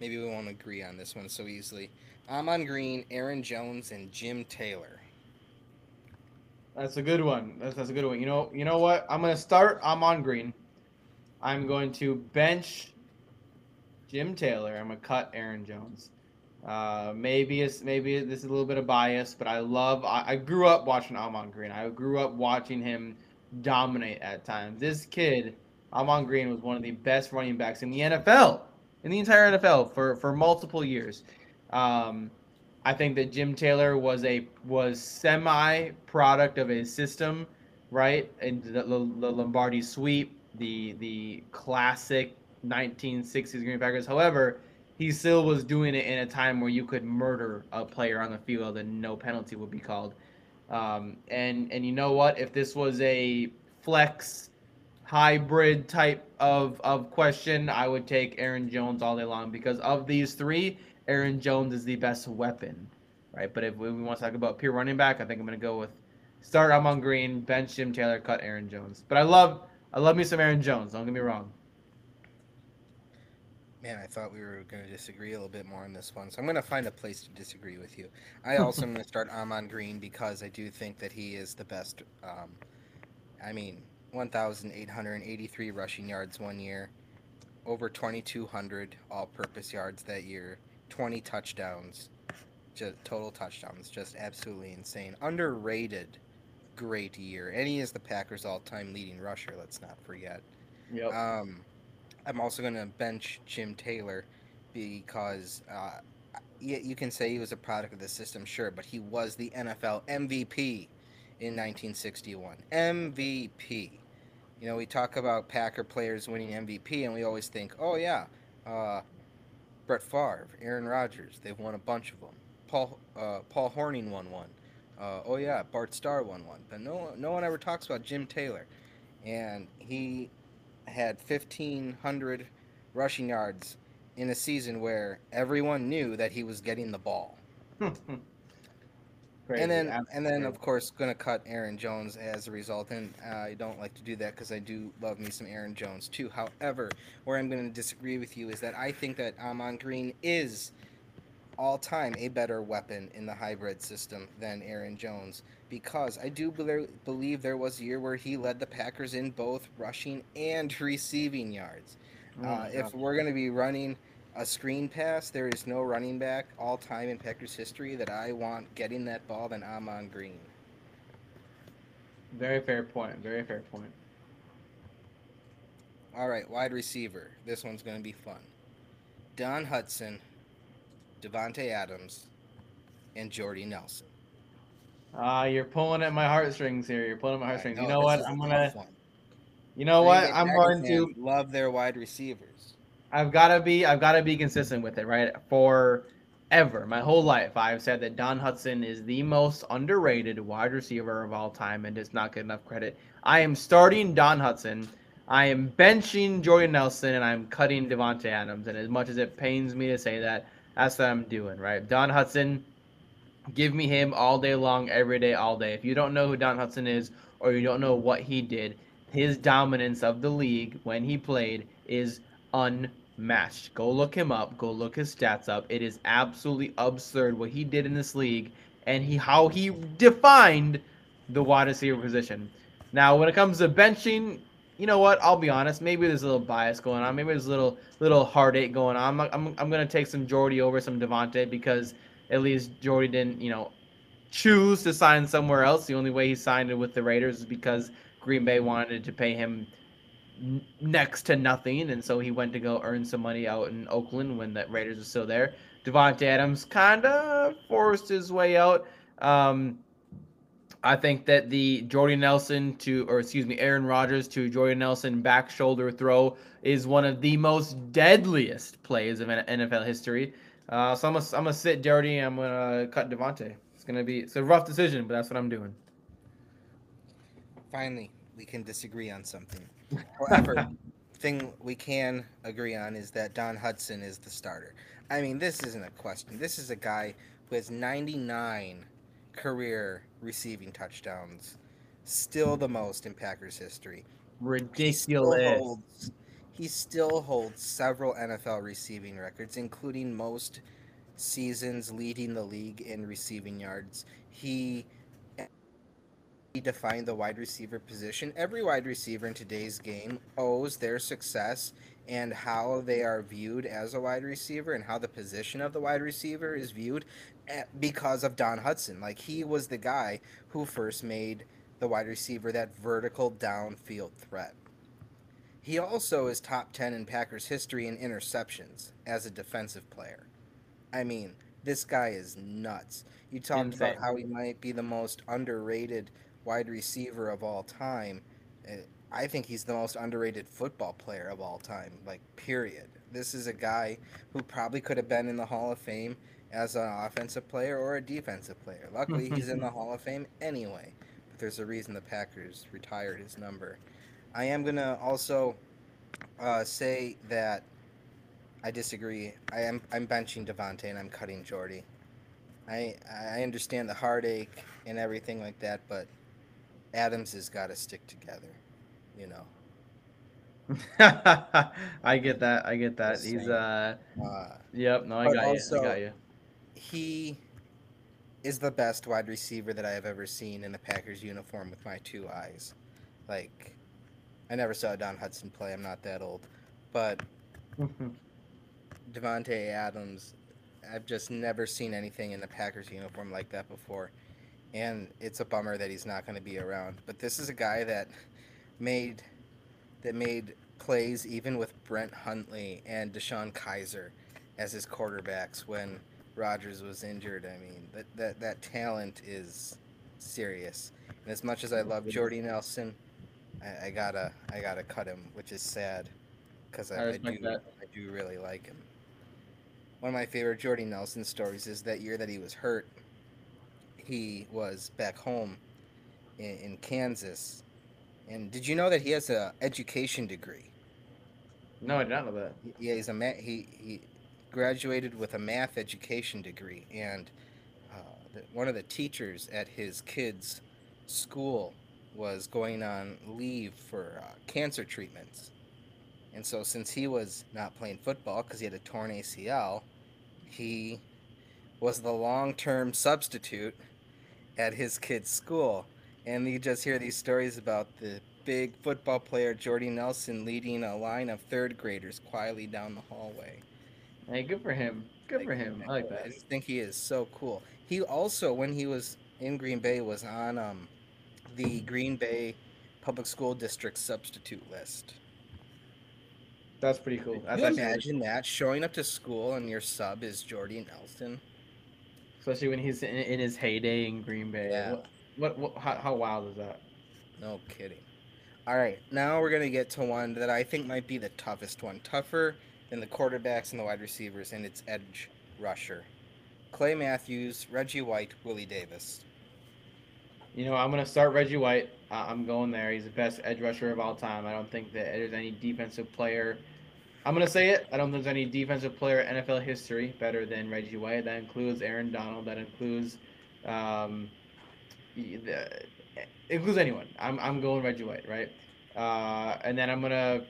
Maybe we won't agree on this one so easily. Ahman Green, Aaron Jones, and Jim Taylor. That's a good one. That's, that's a good one. You know, you know what? I'm gonna start. Ahman Green. I'm going to bench Jim Taylor. I'm gonna cut Aaron Jones. Uh, maybe it's maybe this is a little bit of bias, but I love. I, I grew up watching Ahman Green. I grew up watching him dominate at times. This kid, Ahman Green, was one of the best running backs in the NFL, in the entire NFL for for multiple years. Um, I think that Jim Taylor was a was semi product of a system, right? And the, the, Lombardi sweep, the the classic 1960s Green Packers. However, he still was doing it in a time where you could murder a player on the field and no penalty would be called. Um, and and you know what? If this was a flex hybrid type of of question, I would take Aaron Jones all day long because of these three, Aaron Jones is the best weapon right? But if we want to talk about pure running back, I think I'm going to go with start Ahman Green, bench Jim Taylor, cut Aaron Jones. But I love I love me some Aaron Jones. Don't get me wrong. Man, I thought we were going to disagree a little bit more on this one, so I'm going to find a place to disagree with you. I also am going to start Ahman Green because I do think that he is the best. Um, I mean, 1,883 rushing yards one year, over 2,200 all-purpose yards that year, 20 touchdowns, just total touchdowns, just absolutely insane. Underrated, great year, and he is the Packers' all-time leading rusher. Let's not forget. Yep. Um, I'm also going to bench Jim Taylor because uh, you can say he was a product of the system, sure, but he was the NFL MVP in 1961. MVP. You know, we talk about Packer players winning MVP, and we always think, oh, yeah, uh, Brett Favre, Aaron Rodgers, they've won a bunch of them. Paul, uh, Paul Hornung won one. Uh, oh, yeah, Bart Starr won one. But no, no one ever talks about Jim Taylor. And he had 1,500 rushing yards in a season where everyone knew that he was getting the ball. Crazy, and then, and then, of course, going to cut Aaron Jones as a result. And uh, I don't like to do that because I do love me some Aaron Jones too. However, where I'm going to disagree with you is that I think that Ahman Green is all time a better weapon in the hybrid system than Aaron Jones because I do bel- believe there was a year where he led the Packers in both rushing and receiving yards. Oh Uh, if we're going to be running a screen pass, there is no running back all time in Packers history that I want getting that ball than Ahman Green. Very fair point. Very fair point. All right, wide receiver. This one's going to be fun. Don Hutson, Davante Adams, and Jordy Nelson. Ah, you're pulling at my heartstrings here. You're pulling at my heartstrings. You know, know this what? I'm gonna. one. You know Green what? Bay I'm Packers going to. love their wide receivers. I've got to be I've got to be consistent with it, right? Forever, my whole life, I've said that Don Hutson is the most underrated wide receiver of all time and does not get enough credit. I am starting Don Hutson. I am benching Jordan Nelson and I'm cutting Davante Adams. And as much as it pains me to say that, that's what I'm doing, right? Don Hutson, give me him all day long, every day, all day. If you don't know who Don Hutson is or you don't know what he did, his dominance of the league when he played is unmatched. Go look him up. Go look his stats up. It is absolutely absurd what he did in this league and he how he defined the wide receiver position. Now, when it comes to benching, you know what? I'll be honest. Maybe there's a little bias going on. Maybe there's a little little heartache going on. I'm I'm, I'm gonna take some Jordy over some Davante because at least Jordy didn't you know choose to sign somewhere else. The only way he signed it with the Raiders is because Green Bay wanted to pay him next to nothing, and so he went to go earn some money out in Oakland when the Raiders were still there. Davante Adams kind of forced his way out. Um, I think that the Jordy Nelson to, or excuse me, Aaron Rodgers to Jordy Nelson back shoulder throw is one of the most deadliest plays of NFL history. Uh, so I'm gonna, I'm gonna sit Jordy. I'm gonna cut Davante. It's gonna be it's a rough decision, but that's what I'm doing. Finally, we can disagree on something. However, thing we can agree on is that Don Hutson is the starter. I mean, this isn't a question. This is a guy who has 99 career receiving touchdowns, still the most in Packers history. He still Ridiculous. holds, he still holds several NFL receiving records, including most seasons leading the league in receiving yards. He he defined the wide receiver position. Every wide receiver in today's game owes their success and how they are viewed as a wide receiver and how the position of the wide receiver is viewed eh, because of Don Hutson. Like he was the guy who first made the wide receiver that vertical downfield threat. He also is top 10 in Packers history in interceptions as a defensive player. I mean, this guy is nuts. You talked Insane. about how he might be the most underrated wide receiver of all time. I think he's the most underrated football player of all time, like, period. This is a guy who probably could have been in the Hall of Fame as an offensive player or a defensive player. Luckily, he's in the Hall of Fame anyway. But there's a reason the Packers retired his number. I am going to also uh, say that I disagree. I am I'm benching Davante and I'm cutting Jordy. I I understand the heartache and everything like that, but Adams has got to stick together. You know. I get that. I get that. He's uh. Uh, Yep. No, I got you. I got you. he is the best wide receiver that I have ever seen in a Packers uniform with my two eyes. Like, I never saw Don Hutson play. I'm not that old, but Davante Adams, I've just never seen anything in a Packers uniform like that before, and it's a bummer that he's not going to be around. But this is a guy that made that made plays even with Brett Hundley and DeShone Kizer as his quarterbacks when Rodgers was injured. I mean, that that, that talent is serious. And as much as I love Jordy Nelson, I, I gotta I gotta cut him, which is sad because I I, I do that. I do really like him. One of my favorite Jordy Nelson stories is that year that he was hurt. He was back home in, in Kansas, and did you know that he has a education degree? No, I did not know that. Yeah, he's a ma- he he graduated with a math education degree, and uh, the, one of the teachers at his kids' school was going on leave for uh, cancer treatments, and so since he was not playing football because he had a torn ACL, he was the long-term substitute at his kid's school, and you just hear these stories about the big football player Jordy Nelson leading a line of third graders quietly down the hallway. Hey, good for him. Good for him. I like I that. just think he is so cool. He also, when he was in Green Bay, was on um, the Green Bay Public School District substitute list. That's pretty cool. Can you imagine that showing up to school and your sub is Jordy Nelson? Especially when he's in, in his heyday in Green Bay. Yeah. What, what, what how, how wild is that? No kidding. All right, now we're gonna get to one that I think might be the toughest one, tougher than the quarterbacks and the wide receivers, and it's edge rusher. Clay Matthews, Reggie White, Willie Davis. You know, I'm gonna start Reggie White. Uh, I'm going there. He's the best edge rusher of all time. I don't think that there's any defensive player. I'm gonna say it. I don't think there's any defensive player in NFL history better than Reggie White. That includes Aaron Donald. That includes, um, the, includes anyone. I'm I'm going Reggie White, right? Uh, and then I'm gonna,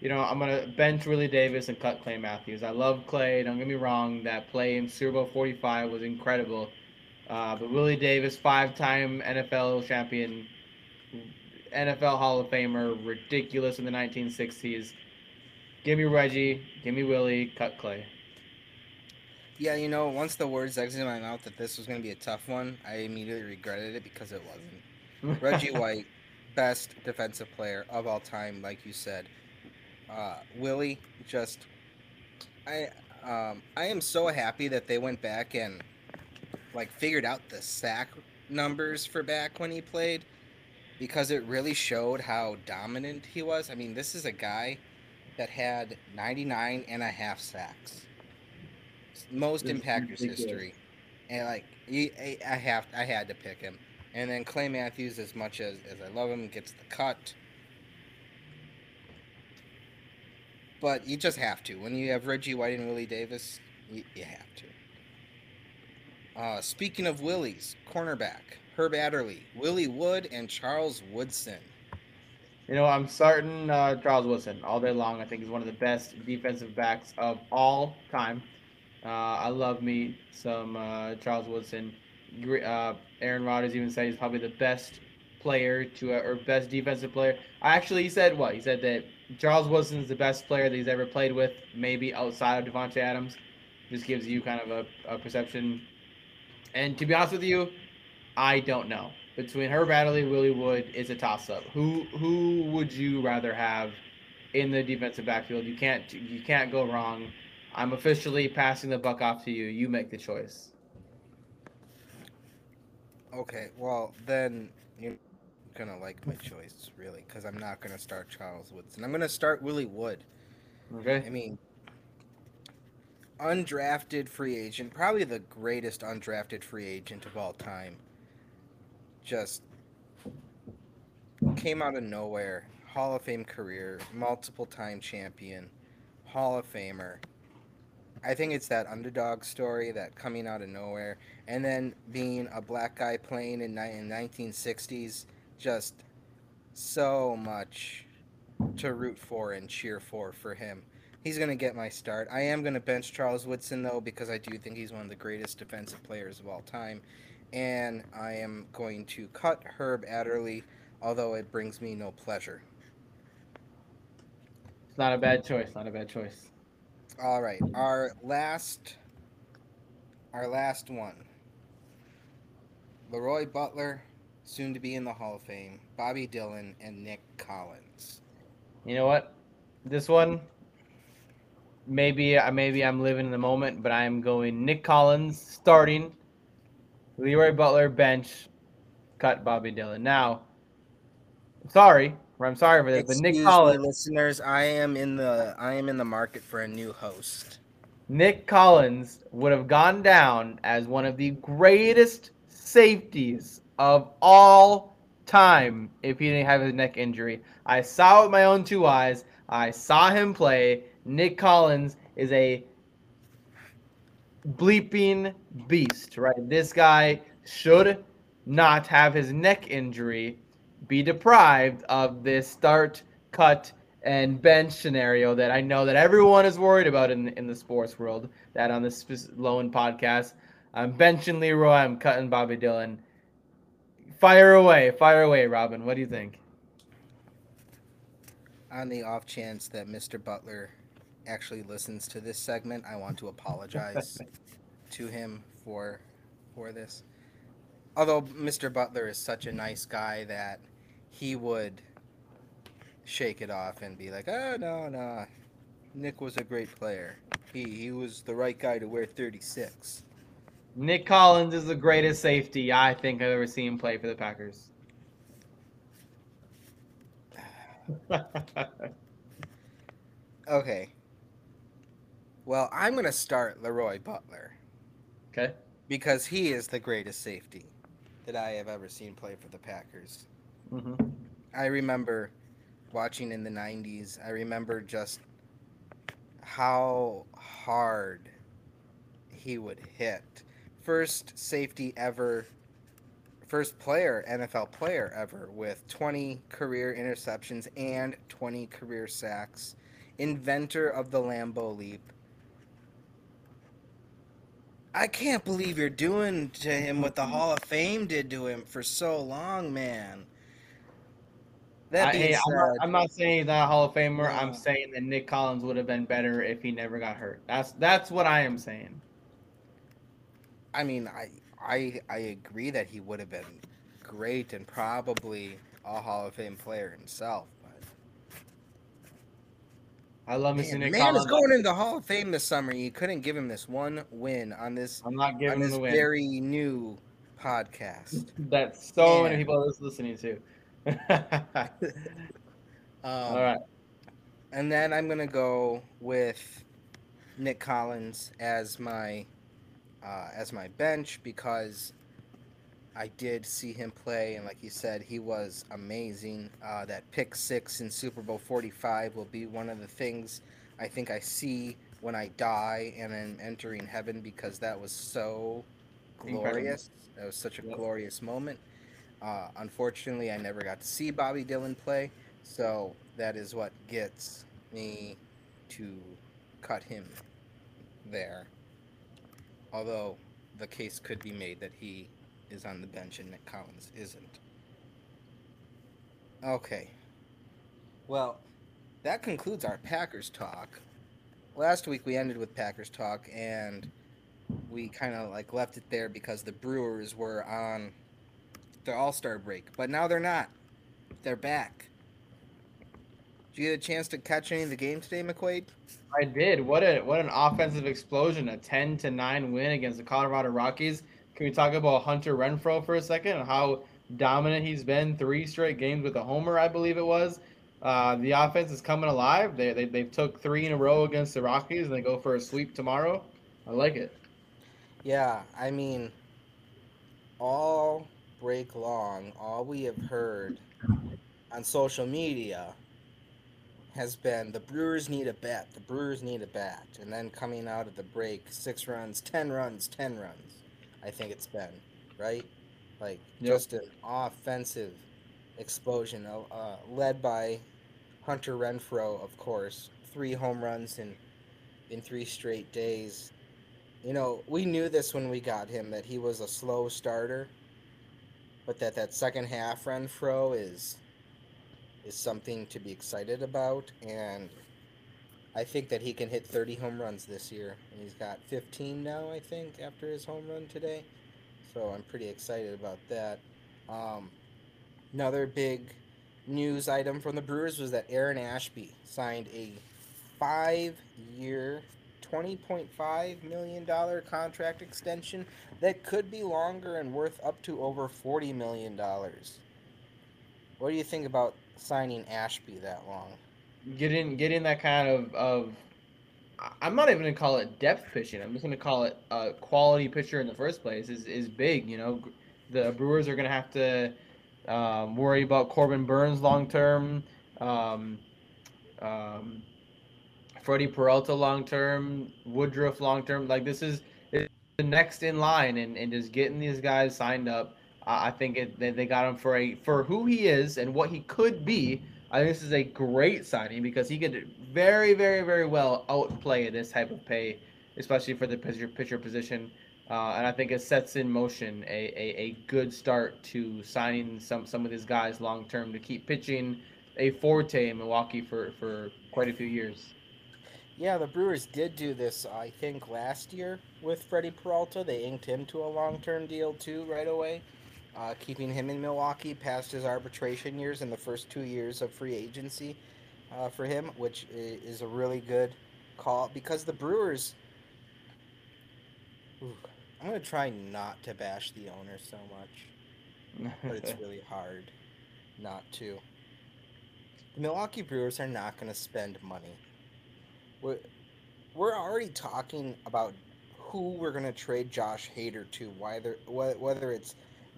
you know, I'm gonna bench Willie Davis and cut Clay Matthews. I love Clay. Don't get me wrong. That play in Super Bowl 45 was incredible. Uh, but Willie Davis, five-time NFL champion, NFL Hall of Famer, ridiculous in the 1960s. Give me Reggie, give me Willie, cut Clay. Yeah, you know, once the words exited my mouth that this was going to be a tough one, I immediately regretted it because it wasn't. Reggie White, best defensive player of all time, like you said. Uh, Willie, just, I, um, I am so happy that they went back and like figured out the sack numbers for back when he played, because it really showed how dominant he was. I mean, this is a guy that had 99 and a half sacks most in Packers history, and like he, I I have I had to pick him. And then Clay Matthews, as much as as I love him, gets the cut. But you just have to when you have Reggie White and Willie Davis, you, you have to. Uh, speaking of Willies, cornerback Herb Adderley, Willie Wood, and Charles Woodson. You know, I'm starting uh, Charles Woodson all day long. I think he's one of the best defensive backs of all time. Uh, I love me some uh, Charles Woodson. Uh, Aaron Rodgers even said he's probably the best player to, uh, or best defensive player. I actually, he said what? He said that Charles Woodson is the best player that he's ever played with, maybe outside of Davante Adams. Just gives you kind of a, a perception. And to be honest with you, I don't know. Between Herb Adderley, Willie Wood is a toss-up. Who who would you rather have in the defensive backfield? You can't you can't go wrong. I'm officially passing the buck off to you. You make the choice. Okay, well then you're gonna like my choice really, because I'm not gonna start Charles Woodson. I'm gonna start Willie Wood. Okay. I mean, undrafted free agent, probably the greatest undrafted free agent of all time. Just came out of nowhere. Hall of Fame career, multiple time champion, Hall of Famer. I think it's that underdog story that coming out of nowhere, and then being a black guy playing in, in 1960s, just so much to root for and cheer for for him. He's gonna get my start. I am gonna bench Charles Woodson though because I do think he's one of the greatest defensive players of all time, and I am going to cut Herb Adderley, although it brings me no pleasure. It's not a bad choice. Not a bad choice. All right, our last, our last one. Leroy Butler, soon to be in the Hall of Fame. Bobby Dillon and Nick Collins. You know what? This one, maybe uh, maybe I'm living in the moment, but I'm going Nick Collins starting, Leroy Butler bench, cut Bobby Dillon. Now, sorry, I'm sorry for this, but Nick Collins, me, listeners, I am in the I am in the market for a new host. Nick Collins would have gone down as one of the greatest safeties of all time if he didn't have his neck injury. I saw it with my own two eyes. I saw him play. Nick Collins is a bleeping beast, right? This guy should not have his neck injury be deprived of this start, cut, and bench scenario that I know that everyone is worried about in in the sports world. That on this lone podcast, I'm benching Leroy, I'm cutting Bobby Dillon. Fire away, fire away, Robin. What do you think? On the off chance that Mr. Butler actually listens to this segment, I want to apologize to him for for this. Although Mr. Butler is such a nice guy that he would shake it off and be like, "Oh no, no, Nick was a great player. He he was the right guy to wear 36." Nick Collins is the greatest safety I think I've ever seen play for the Packers. Okay. Well, I'm gonna start Leroy Butler okay. because he is the greatest safety that I have ever seen play for the Packers. hmm I remember watching in the 90s. I remember just how hard he would hit. First safety ever, first player, NFL player ever, with 20 career interceptions and 20 career sacks. Inventor of the Lambeau Leap. I can't believe you're doing to him what the Hall of Fame did to him for so long, man. That I, being hey, I'm, not, said, I'm not saying he's not a Hall of Famer. I'm saying that Nick Collins would have been better if he never got hurt. That's that's what I am saying. I mean, I I I agree that he would have been great and probably a Hall of Fame player himself. I love man, seeing Nick man is going into the Hall of Fame this summer. You couldn't give him this one win on this I'm not giving him this very new podcast. that so many people are listening to. Um, All right. And then I'm gonna go with Nick Collins as my uh, as my bench because I did see him play, and like you said, he was amazing. Uh, that pick six in Super Bowl 45 will be one of the things I think I see when I die and am entering heaven because that was so Incredible. glorious. That was such a Yep. glorious moment. Uh, unfortunately, I never got to see Bobby Dillon play, so that is what gets me to cut him there. Although the case could be made that he is on the bench and Nick Collins isn't. Okay. Well, that concludes our Packers talk. Last week we ended with Packers talk and we kind of like left it there because the Brewers were on their All-Star break, but now they're not. They're back. Did you get a chance to catch any of the game today, McQuade? I did. What a what an offensive explosion! A ten to nine win against the Colorado Rockies. Can we talk about Hunter Renfroe for a second and how dominant he's been? Three straight games with a homer, I believe it was. Uh, the offense is coming alive. They they they took three in a row against the Rockies and they go for a sweep tomorrow. I like it. Yeah, I mean, all break long, all we have heard on social media has been the Brewers need a bat, the Brewers need a bat, and then coming out of the break, six runs, ten runs, ten runs. I think it's been right, like Yep. just an offensive explosion, uh, uh, led by Hunter Renfroe, of course, three home runs in in three straight days. You know, we knew this when we got him that he was a slow starter, but that that second half Renfroe is is something to be excited about, and I think that he can hit 30 home runs this year, and he's got 15 now, I think, after his home run today. So I'm pretty excited about that. Um, another big news item from the Brewers was that Aaron Ashby signed a five-year, $20.5 million contract extension that could be longer and worth up to over $40 million. What do you think about signing Ashby that long? Getting getting that kind of of I'm not even gonna call it depth pitching. I'm just gonna call it a quality pitcher in the first place. Is is big. You know, the Brewers are gonna have to um, worry about Corbin Burnes long term, um, um, Freddie Peralta long term, Woodruff long term. Like this is the next in line, and, and just getting these guys signed up. I I think it, they, they got him for a for who he is and what he could be. I think this is a great signing because he could very, very, very well outplay this type of pay, especially for the pitcher pitcher position. Uh, and I think it sets in motion a, a, a good start to signing some some of these guys long term to keep pitching a forte in Milwaukee for, for quite a few years. Yeah, the Brewers did do this, I think, last year with Freddie Peralta. They inked him to a long term deal, too, right away, uh, keeping him in Milwaukee past his arbitration years and the first two years of free agency uh, for him, which is a really good call because the Brewers. Ooh, I'm going to try not to bash the owner so much, but it's really hard not to. The Milwaukee Brewers are not going to spend money. We're, we're already talking about who we're going to trade Josh Hader to, whether whether it's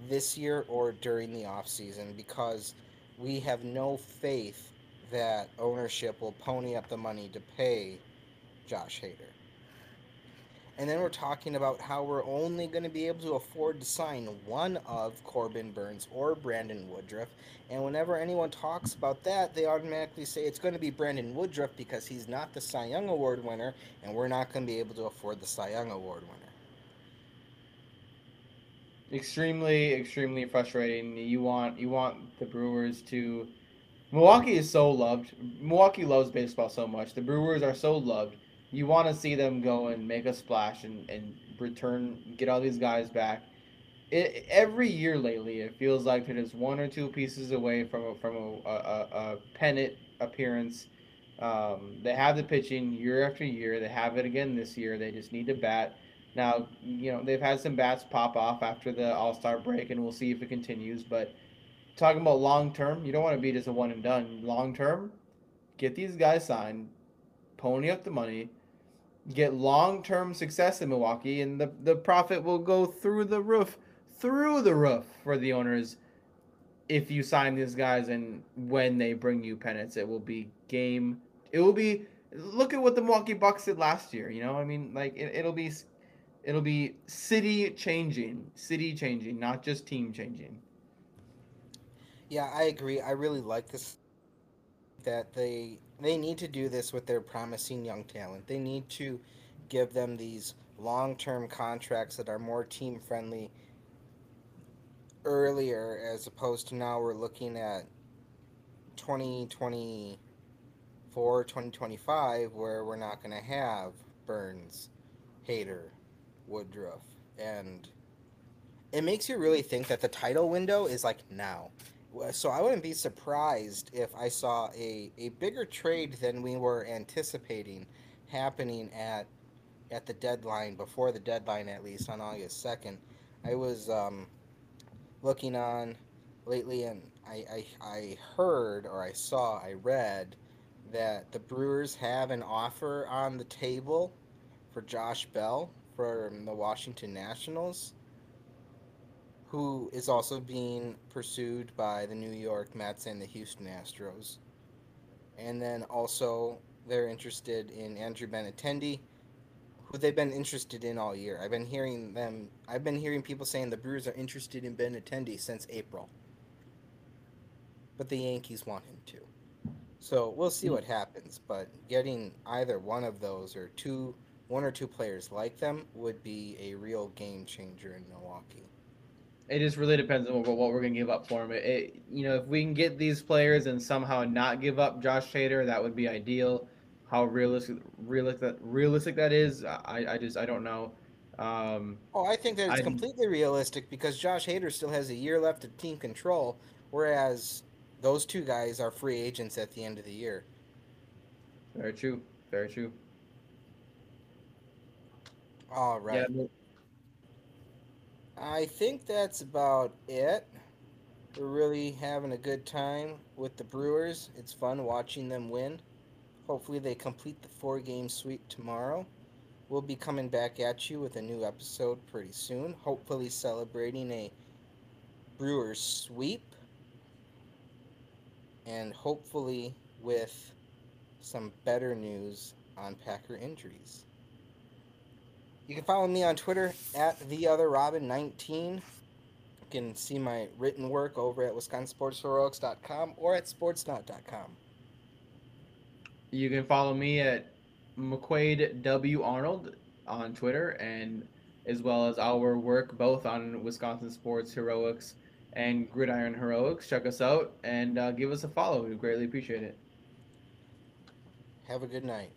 this year or during the offseason, because we have no faith that ownership will pony up the money to pay Josh Hader. And then we're talking about how we're only going to be able to afford to sign one of Corbin Burnes or Brandon Woodruff. And whenever anyone talks about that, they automatically say it's going to be Brandon Woodruff because he's not the Cy Young Award winner, and we're not going to be able to afford the Cy Young Award winner. Extremely extremely frustrating. You want you want the brewers to milwaukee is so loved. Milwaukee loves baseball so much. The brewers are so loved. You want to see them go and make a splash and, and return get all these guys back. It, every year lately it feels like they're one or two pieces away from a, from a, a, a pennant appearance. Um, they have the pitching year after year. They have it again this year. They just need to bat now, you know, they've had some bats pop off after the All Star break, and we'll see if it continues. But talking about long term, you don't want to be just a one and done. Long term, get these guys signed, pony up the money, get long term success in Milwaukee, and the, the profit will go through the roof, through the roof for the owners. If you sign these guys and when they bring you pennants, it will be game. It will be. Look at what the Milwaukee Bucks did last year. You know, I mean, like it, it'll be it'll be city changing, city changing, not just team changing. Yeah, I agree. I really like this. That they they need to do this with their promising young talent. They need to give them these long term contracts that are more team friendly earlier, as opposed to now we're looking at 2024, 2025, where we're not going to have Burnes, Hader, Woodruff, and it makes you really think that the title window is like now. So I wouldn't be surprised if I saw a, a bigger trade than we were anticipating happening at at the deadline before the deadline at least on August second. I was um, looking on lately and I, I I heard or I saw I read that the Brewers have an offer on the table for Josh Bell from the Washington Nationals who is also being pursued by the New York Mets and the Houston Astros. And then also they're interested in Andrew Benintendi, who they've been interested in all year. I've been hearing them. I've been hearing people saying the Brewers are interested in Benintendi since April, but the Yankees want him to. So we'll see hmm. what happens. But getting either one of those or two, one or two players like them would be a real game changer in Milwaukee. It just really depends on what, we're gonna give up for him. It, it, you know, if we can get these players and somehow not give up Josh Hader, that would be ideal. How realistic, realistic, realistic that is, I, I just, I don't know. Um, Oh, I think that it's I- completely realistic because Josh Hader still has a year left of team control, whereas those two guys are free agents at the end of the year. very true, very true. All right. Yeah, I think that's about it. We're really having a good time with the Brewers. It's fun watching them win. Hopefully, they complete the four game sweep tomorrow. We'll be coming back at you with a new episode pretty soon, hopefully, celebrating a Brewers sweep and hopefully with some better news on Packer injuries. You can follow me on Twitter at the other Robin 19. You can see my written work over at wisconsinsportsheroics.com or at sportsnaut.com. You can follow me at McQuade W Arnold on Twitter, and as well as our work both on Wisconsin Sports Heroics and Gridiron Heroics. Check us out and uh, give us a follow. We greatly appreciate it. Have a good night.